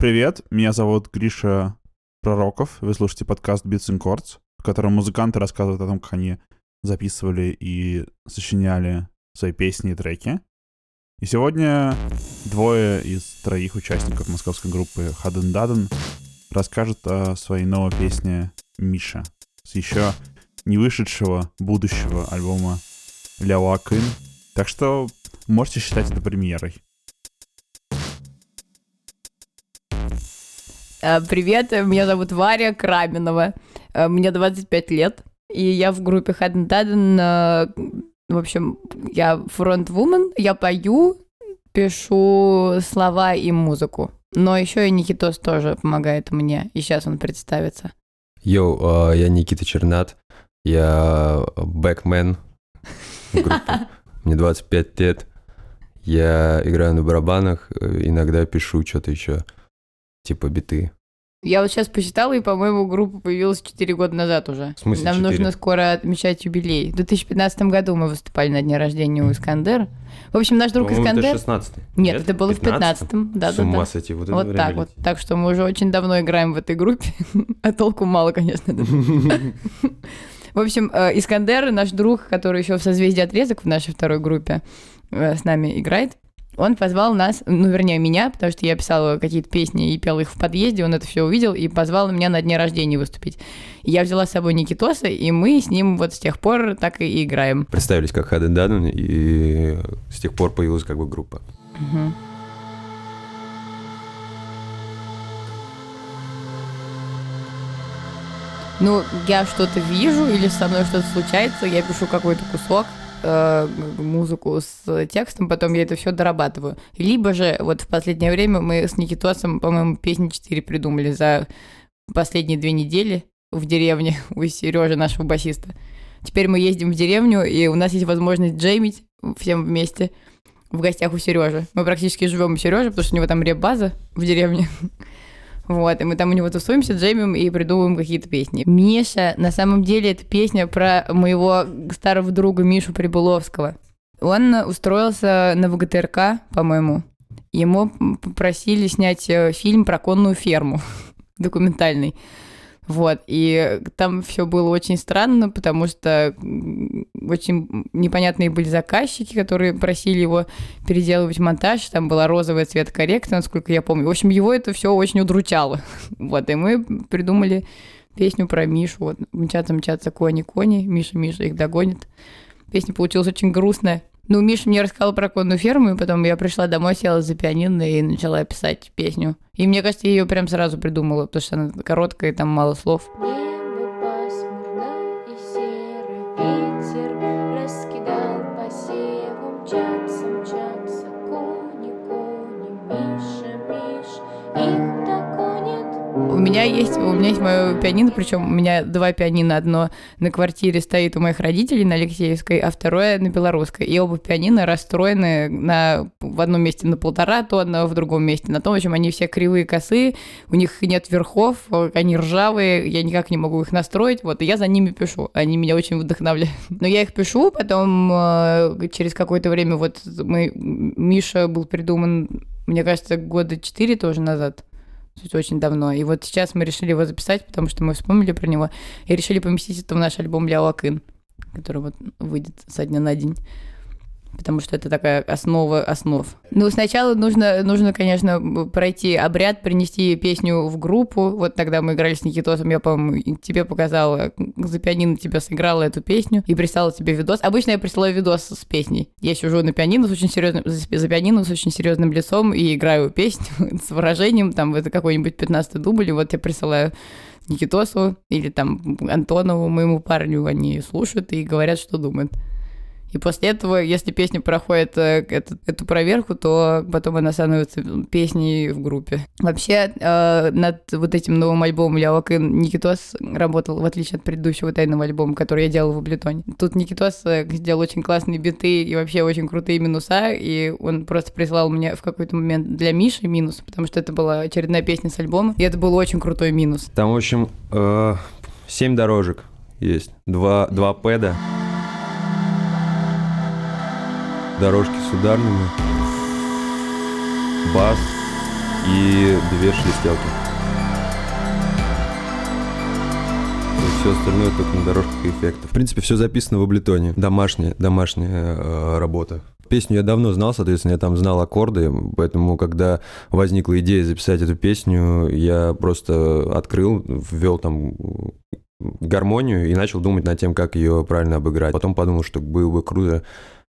Привет, меня зовут Гриша Пророков. Вы слушаете подкаст Beats and Chords, в котором музыканты рассказывают о том, как они записывали и сочиняли свои песни и треки. И сегодня двое из троих участников московской группы Хаден Даден расскажут о своей новой песне «Миша» с еще не вышедшего будущего альбома Ляо Акын. Так что можете считать это премьерой. Привет, меня зовут Варя Краменова, Э, мне 25 лет, и я в группе Dadden. э, В общем, я фронт-вумен, я пою, пишу слова и музыку. Но еще и Никитос тоже помогает мне, и сейчас он представится. Йоу, а, я Никита Чернат, я бэкмен в группе. Мне 25 лет. Я играю на барабанах, э, иногда пишу что-то еще, типа биты. Я вот сейчас посчитала, и, по-моему, группа появилась 4 года назад уже. В смысле Нам 4? нужно скоро отмечать юбилей. В 2015 году мы выступали на дне рождения у Искандера. В общем, наш друг По-моему, это Искандер... 16 Нет, это было в 15-м? 15-м. Да, С да, ума да. сойти, вот Вот так вот. Так что мы уже очень давно играем в этой группе, а толку мало, конечно. В общем, э, Искандер, наш друг, который еще в созвездии отрезок в нашей второй группе э, с нами играет, он позвал нас, ну, вернее, меня, потому что я писала какие-то песни и пела их в подъезде, он это все увидел и позвал меня на дне рождения выступить. Я взяла с собой Никитоса, и мы с ним вот с тех пор так и играем. Представились как Хаден Даден, и с тех пор появилась как бы группа. Мгм. Ну, я что-то вижу или со мной что-то случается, я пишу какой-то кусок, э, музыку с текстом, потом я это все дорабатываю. Либо же вот в последнее время мы с Никитосом, по-моему, песни 4 придумали за последние две недели в деревне у Сережи, нашего басиста. Теперь мы ездим в деревню, и у нас есть возможность джеймить всем вместе в гостях у Сережи. Мы практически живем у Сережи, потому что у него там реп-база в деревне. Вот, и мы там у него тусуемся, джеймим и придумываем какие-то песни. Миша, на самом деле, это песня про моего старого друга Мишу Прибыловского. Он устроился на ВГТРК, по-моему. Ему попросили снять э, фильм про конную ферму, документальный. Вот, и там все было очень странно, потому что очень непонятные были заказчики, которые просили его переделывать монтаж. Там была розовая цветокоррекция, насколько я помню. В общем, его это все очень удручало. Вот, и мы придумали песню про Мишу. Вот, мчатся, мчатся кони-кони, Миша, Миша их догонит. Песня получилась очень грустная. Ну, Миша мне рассказал про конную ферму, и потом я пришла домой, села за пианино и начала писать песню. И мне кажется, я ее прям сразу придумала, потому что она короткая, и там мало слов. Небо и серый ветер раскидал по севу меня есть, у меня есть мое пианино, причем у меня два пианино. Одно на квартире стоит у моих родителей на Алексеевской, а второе на Белорусской. И оба пианино расстроены на, в одном месте на полтора тонна, в другом месте на том. В общем, они все кривые, косые, у них нет верхов, они ржавые, я никак не могу их настроить. Вот, и я за ними пишу. Они меня очень вдохновляют. Но я их пишу, потом э, через какое-то время вот мы, Миша был придуман, мне кажется, года четыре тоже назад. Очень давно. И вот сейчас мы решили его записать, потому что мы вспомнили про него и решили поместить это в наш альбом Ляо Акын, который вот выйдет со дня на день. Потому что это такая основа основ. Ну, сначала нужно, нужно, конечно, пройти обряд, принести песню в группу. Вот тогда мы играли с Никитосом, я, по-моему, тебе показала, за пианино тебе сыграла эту песню и прислала тебе видос. Обычно я присылаю видос с песней. Я сижу на пианино с очень серьезным, за пианино с очень серьезным лицом и играю песню с выражением, там, это какой-нибудь 15 дубль, и вот я присылаю Никитосу или там Антонову, моему парню, они слушают и говорят, что думают. И после этого, если песня проходит э, эту, эту проверку, то потом она становится песней в группе. Вообще, э, над вот этим новым альбомом Ляо Акын Никитос работал, в отличие от предыдущего тайного альбома, который я делала в Аблетоне. Тут Никитос э, сделал очень классные биты и вообще очень крутые минуса, и он просто прислал мне в какой-то момент для Миши минус, потому что это была очередная песня с альбома, и это был очень крутой минус. Там, в общем, э, семь дорожек есть. Два, два пэда. Дорожки с ударными. Бас. и две шелестелки. Все остальное только на дорожках и эффектов. В принципе, все записано в Абletone. Домашняя, домашняя э, работа. Песню я давно знал, соответственно, я там знал аккорды, поэтому, когда возникла идея записать эту песню, я просто открыл, ввел там гармонию и начал думать над тем, как ее правильно обыграть. Потом подумал, что было бы круто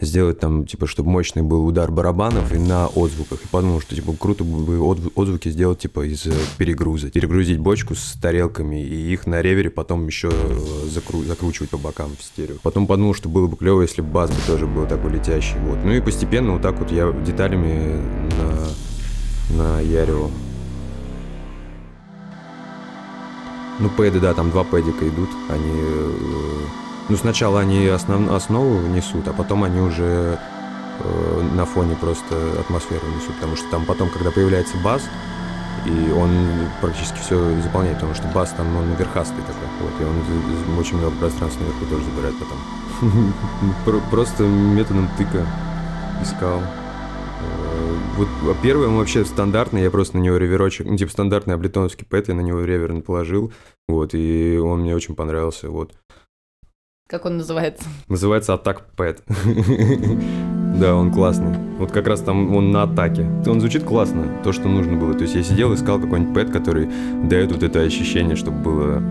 сделать там, типа, чтобы мощный был удар барабанов и на отзвуках. И подумал, что, типа, круто бы отзвуки сделать, типа, из э, перегруза. Перегрузить бочку с тарелками и их на ревере потом еще э, закру- закручивать по бокам в стерео. Потом подумал, что было бы клево, если бы бас бы тоже был такой летящий. Вот. Ну и постепенно вот так вот я деталями на, на Ярио Ну, пэды, да, там два пэдика идут. Они... Ну, сначала они основ... основу несут, а потом они уже э, на фоне просто атмосферу несут. Потому что там потом, когда появляется бас, и он практически все заполняет, потому что бас там, он верхастый такой, вот, и он очень много пространства наверху тоже забирает потом. Про- Просто методом тыка искал. Э, Вот а первый он вообще стандартный, я просто на него реверочек, ну, типа стандартный облитоновский пэт, я на него ревер положил, вот, и он мне очень понравился, вот. Как он называется? Называется Атак Пэт. Да, он классный. Вот как раз там он на атаке. Он звучит классно, то, что нужно было. То есть я сидел, искал какой-нибудь пэт, который дает вот это ощущение, чтобы было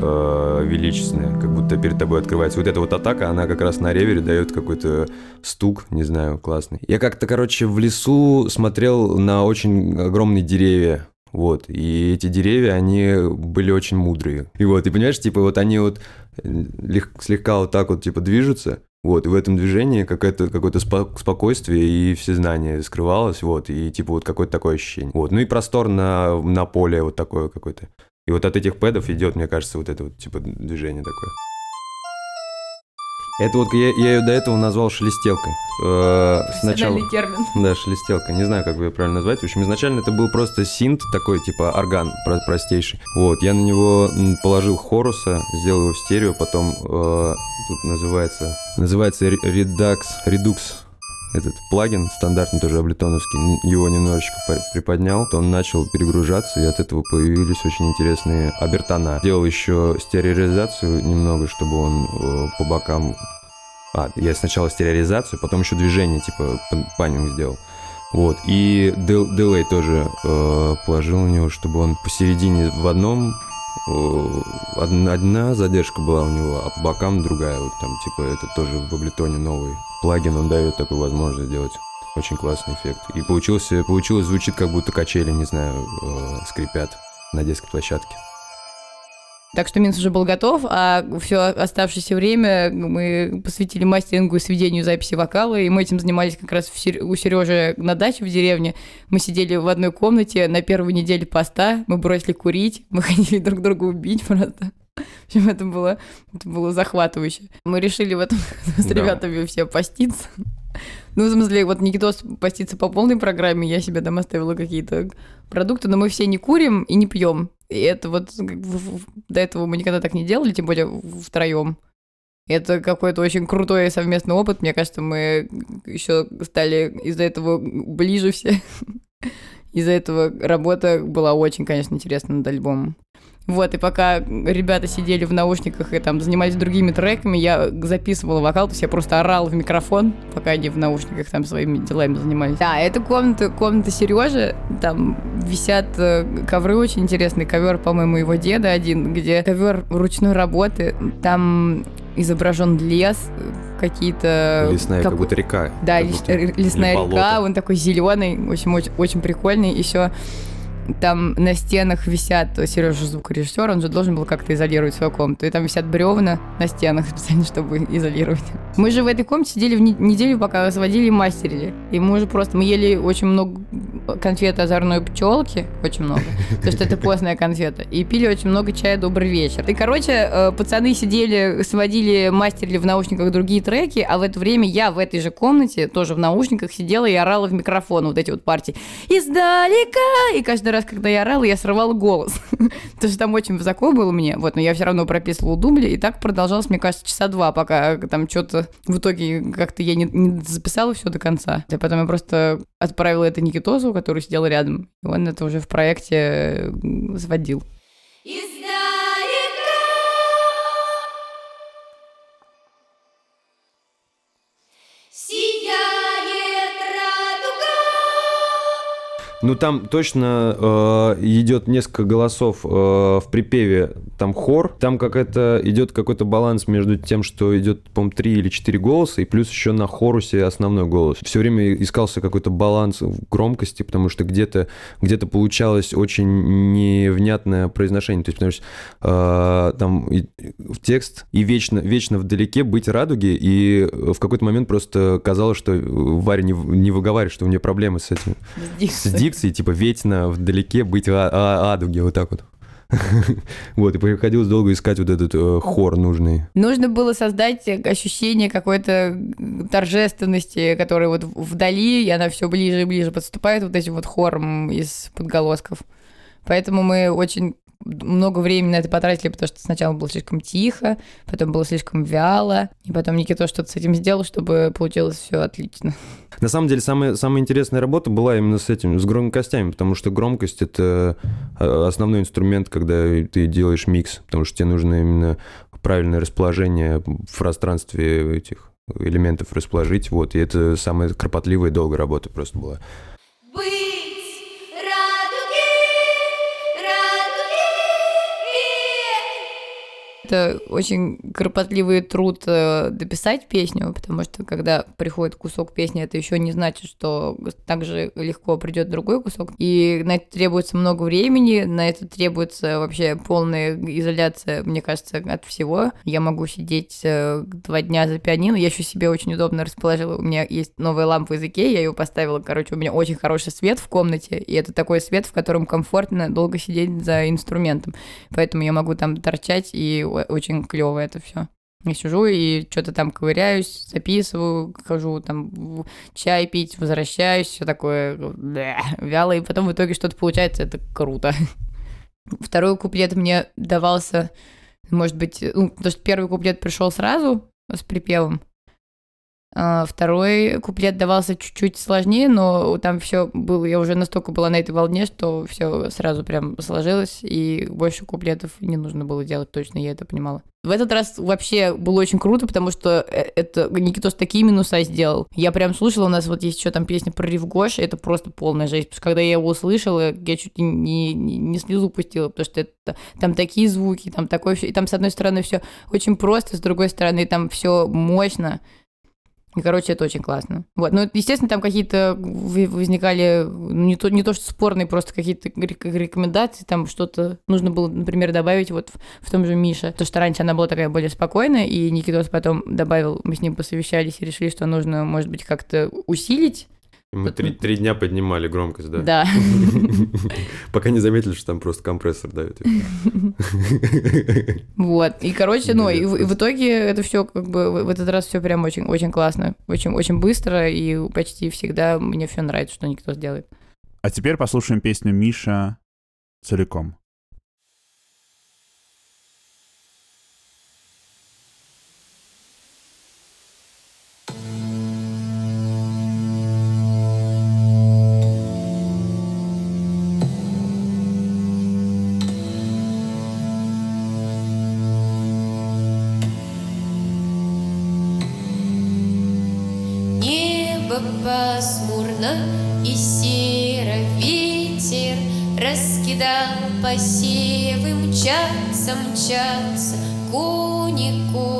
э, величественное, как будто перед тобой открывается. Вот эта вот атака, она как раз на ревере дает какой-то стук, не знаю, классный. Я как-то, короче, в лесу смотрел на очень огромные деревья. Вот, и эти деревья, они были очень мудрые. И вот, и понимаешь, типа вот они вот э, лег- слегка вот так вот типа движутся, вот, и в этом движении какое-то какое-то спо- спокойствие и всезнание скрывалось, вот, и типа вот какое-то такое ощущение. Вот, ну и простор на, на поле вот такое какое-то. И вот от этих пэдов идет, мне кажется, вот это вот типа движение такое. Это вот я, я ее до этого назвал шелестелкой. Э, сначала... Термин. Да, шелестелка. Не знаю, как бы ее правильно назвать. В общем, изначально это был просто синт такой, типа орган про- простейший. Вот, я на него положил хоруса, сделал его в стерео, потом э, тут называется, называется Ре- Redux, Redux этот плагин стандартный тоже облитоновский, его немножечко при- приподнял, то он начал перегружаться, и от этого появились очень интересные обертона. Делал еще стереоризацию немного, чтобы он э, по бокам... А, я сначала стереоризацию, потом еще движение, типа пан- панинг сделал. Вот, и дел- дилей тоже э, положил на него, чтобы он посередине в одном э, одна, задержка была у него, а по бокам другая. Вот там, типа, это тоже в Ableton новый плагин, он дает такую возможность сделать. Очень классный эффект. И получился, получилось, звучит как будто качели, не знаю, э, скрипят на детской площадке. Так что Минс уже был готов, а все оставшееся время мы посвятили мастерингу и сведению записи вокала, и мы этим занимались как раз у Сережи на даче в деревне. Мы сидели в одной комнате на первой неделе поста, мы бросили курить, мы хотели друг друга убить просто. В общем, это было, это было захватывающе. Мы решили в этом с Да. ребятами все поститься. Ну, в смысле, вот Никитос постится по полной программе, я себе там оставила какие-то продукты, но мы все не курим и не пьем. И это вот до этого мы никогда так не делали, тем более втроем. Это какой-то очень крутой совместный опыт. Мне кажется, мы еще стали из-за этого ближе все. Из-за этого работа была очень, конечно, интересна над альбомом. Вот, и пока ребята сидели в наушниках и там занимались другими треками, я записывала вокал, то есть я просто орала в микрофон, пока они в наушниках там своими делами занимались. Да, это комната, комната Сережи, там висят э, ковры очень интересные, ковер, по-моему, его деда один, где ковер ручной работы, там изображен лес, какие-то... Лесная, как какой- будто река. да, как будто. лесная река, болото. он такой зеленый, очень, очень, очень прикольный. Еще там на стенах висят, Сережа звукорежиссер, он же должен был как-то изолировать свою комнату. И там висят бревна на стенах специально, чтобы изолировать. Мы же в этой комнате сидели в не- неделю, пока сводили и мастерили. И мы уже просто, мы ели очень много конфет озорной пчелки, очень много, потому что это постная конфета, и пили очень много чая «Добрый вечер». И, короче, э, пацаны сидели, сводили, мастерили в наушниках другие треки, а в это время я в этой же комнате, тоже в наушниках, сидела и орала в микрофон вот эти вот партии. Издалека! И каждый каждый раз, когда я орала, я срывала голос. Потому что там очень высоко было мне, вот, но я все равно прописывала дубли, и так продолжалось, мне кажется, часа два, пока там что-то в итоге как-то я не, не записала все до конца. И потом я просто отправила это Никитосу, который сидел рядом, и он это уже в проекте э, сводил. Ну там точно э, идет несколько голосов э, в припеве, там хор, там какая-то идет какой-то баланс между тем, что идет, по-моему, три или четыре голоса, и плюс еще на хорусе основной голос. Все время искался какой-то баланс в громкости, потому что где-то где получалось очень невнятное произношение. То есть, потому что э, там и, в текст и вечно, вечно вдалеке быть радуги, и в какой-то момент просто казалось, что Варя не, не выговаривает, что у нее проблемы с этим. С дикции, типа вечно вдалеке быть а, а, вот так вот. Вот, и приходилось долго искать вот этот э, хор нужный. Нужно было создать ощущение какой-то торжественности, которая вот вдали, и она все ближе и ближе подступает вот этим вот хором из подголосков. Поэтому мы очень много времени на это потратили, потому что сначала было слишком тихо, потом было слишком вяло, и потом Никита что-то с этим сделал, чтобы получилось все отлично. На самом деле, самая, самая интересная работа была именно с этим, с громкостями, потому что громкость — это э, основной инструмент, когда ты делаешь микс, потому что тебе нужно именно правильное расположение в пространстве этих элементов расположить, вот, и это самая кропотливая и долгая работа просто была. Это очень кропотливый труд э, дописать песню, потому что когда приходит кусок песни, это еще не значит, что так же легко придет другой кусок. И на это требуется много времени, на это требуется вообще полная изоляция, мне кажется, от всего. Я могу сидеть э, два дня за пианино, я еще себе очень удобно расположила. У меня есть новая лампа из Икеи, я ее поставила, короче, у меня очень хороший свет в комнате, и это такой свет, в котором комфортно долго сидеть за инструментом. Поэтому я могу там торчать и очень клево это все. Я сижу и что-то там ковыряюсь, записываю, хожу там чай пить, возвращаюсь, все такое вяло, и потом в итоге что-то получается, это круто. Второй куплет мне давался, может быть, ну, потому что первый куплет пришел сразу с припевом, второй куплет давался чуть-чуть сложнее, но там все было, я уже настолько была на этой волне, что все сразу прям сложилось, и больше куплетов не нужно было делать, точно я это понимала. В этот раз вообще было очень круто, потому что э, это Никитос такие минуса сделал. Я прям слушала, у нас вот есть еще там песня про Рив Гош, это просто полная жесть. Потому что когда я его услышала, я чуть не, не, не слезу пустила, потому что это, там такие звуки, там такое все. И там, с одной стороны, все очень просто, с другой стороны, там все мощно. И, короче, это очень классно. Вот. Ну, естественно, там какие-то возникали, ну, не то, не то что спорные, просто какие-то рекомендации, там что-то нужно было, например, добавить вот в, в том же Мише. То, что раньше она была такая более спокойная, и Никитос потом добавил, мы с ним посовещались и решили, что нужно, может быть, как-то усилить мы три, три дня поднимали громкость, да? Да. Пока не заметили, что там просто компрессор давит. Вот. И, короче, ну, и в итоге это все как бы в этот раз все прям очень очень классно. Очень очень быстро, и почти всегда мне все нравится, что никто сделает. А теперь послушаем песню Миша целиком. Посевы, мчатся, мчатся Кони, кони,